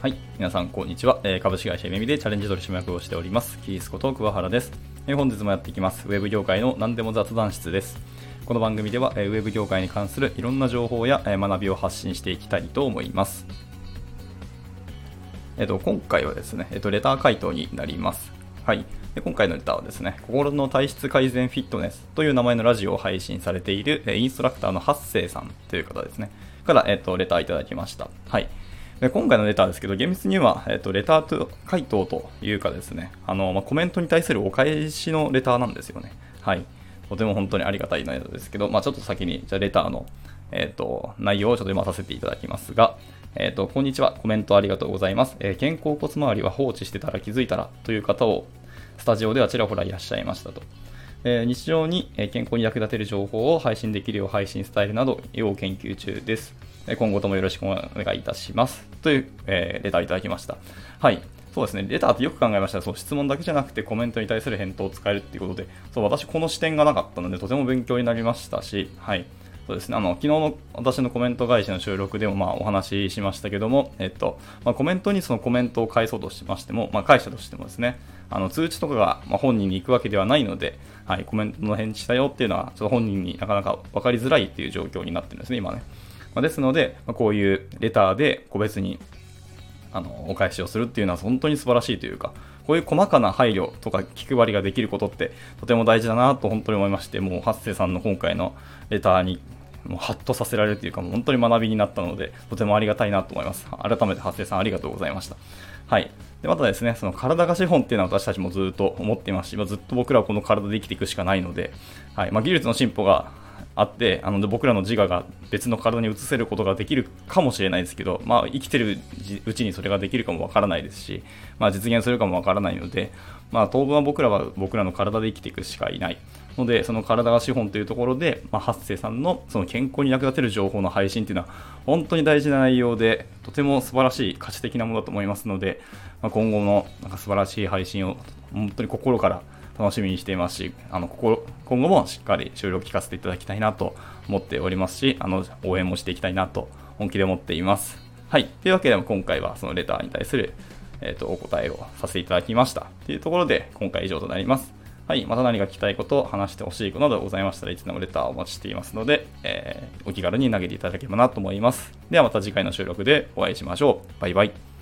はい。皆さん、こんにちは。えー株式会社めみでチャレンジ取締役をしております。キースこと桑原です。えー本日もやっていきます。ウェブ業界の何でも雑談室です。この番組では、えーウェブ業界に関するいろんな情報や、え学びを発信していきたいと思います。えっと、今回はですね、えっと、レター回答になります。はい。で今回のレターはですね、心の体質改善フィットネスという名前のラジオを配信されている、えインストラクターの八星さんという方ですね、から、えっと、レターいただきました。はい。で今回のレターですけど、厳密には、えっと、レターと回答というかですね、あの、まあ、コメントに対するお返しのレターなんですよね。はい。とても本当にありがたい内容ですけど、まあ、ちょっと先に、じゃレターの、えっ、と、内容をちょっと読まさせていただきますが、えっ、と、こんにちは。コメントありがとうございます。えー肩甲骨周りは放置してたら気づいたらという方を、スタジオではちらほらいらっしゃいましたと。えー日常に健康に役立てる情報を配信できるよう配信スタイルなど要研究中です。今後ともよろしくお願いいたします。という、えーレターいただきました。はい。そうですね。レターってよく考えました、そう質問だけじゃなくてコメントに対する返答を使えるっていうことで、そう私この視点がなかったのでとても勉強になりましたし、はい。そうですね、あの昨日の私のコメント返しの収録でもまあお話ししましたけども、えっとまあ、コメントにそのコメントを返そうとしましても、まあ、返したとしてもですね、あの通知とかがま本人に行くわけではないので、はい、コメントの返事したよっていうのは、ちょっと本人になかなか分かりづらいっていう状況になってるんですね、今ね。まあ、ですので、ま、こういうレターで個別にあのお返しをするっていうのは本当に素晴らしいというか、こういう細かな配慮とか気配りができることってとても大事だなと本当に思いまして、もう八瀬さんの今回のレターにもうハッとさせられるというか、もう本当に学びになったので、とてもありがたいなと思います。改めて発生さんありがとうございました。はい。で、またですね、その体が資本っていうのは私たちもずっと思っていますし、ずっと僕らはこの体で生きていくしかないので、はい。まあ技術の進歩があってあの僕らの自我が別の体に移せることができるかもしれないですけど、まあ、生きてるうちにそれができるかもわからないですし、まあ、実現するかもわからないので、まあ、当分は僕らは僕らの体で生きていくしかいない。のでその体が資本というところで、まあ、八星さんのその健康に役立てる情報の配信というのは本当に大事な内容でとても素晴らしい価値的なものだと思いますので、まあ、今後のなんか素晴らしい配信を本当に心から楽しみにしていますし、あの心今後もしっかり収録聞かせていただきたいなと思っておりますし、あの応援もしていきたいなと本気で思っています。はい。というわけで、今回はそのレターに対する、えー、とお答えをさせていただきました。というところで、今回以上となります。はい。また何か聞きたいこと、話してほしいことなどございましたらいつでもレターをお待ちしていますので、えーお気軽に投げていただければなと思います。ではまた次回の収録でお会いしましょう。バイバイ。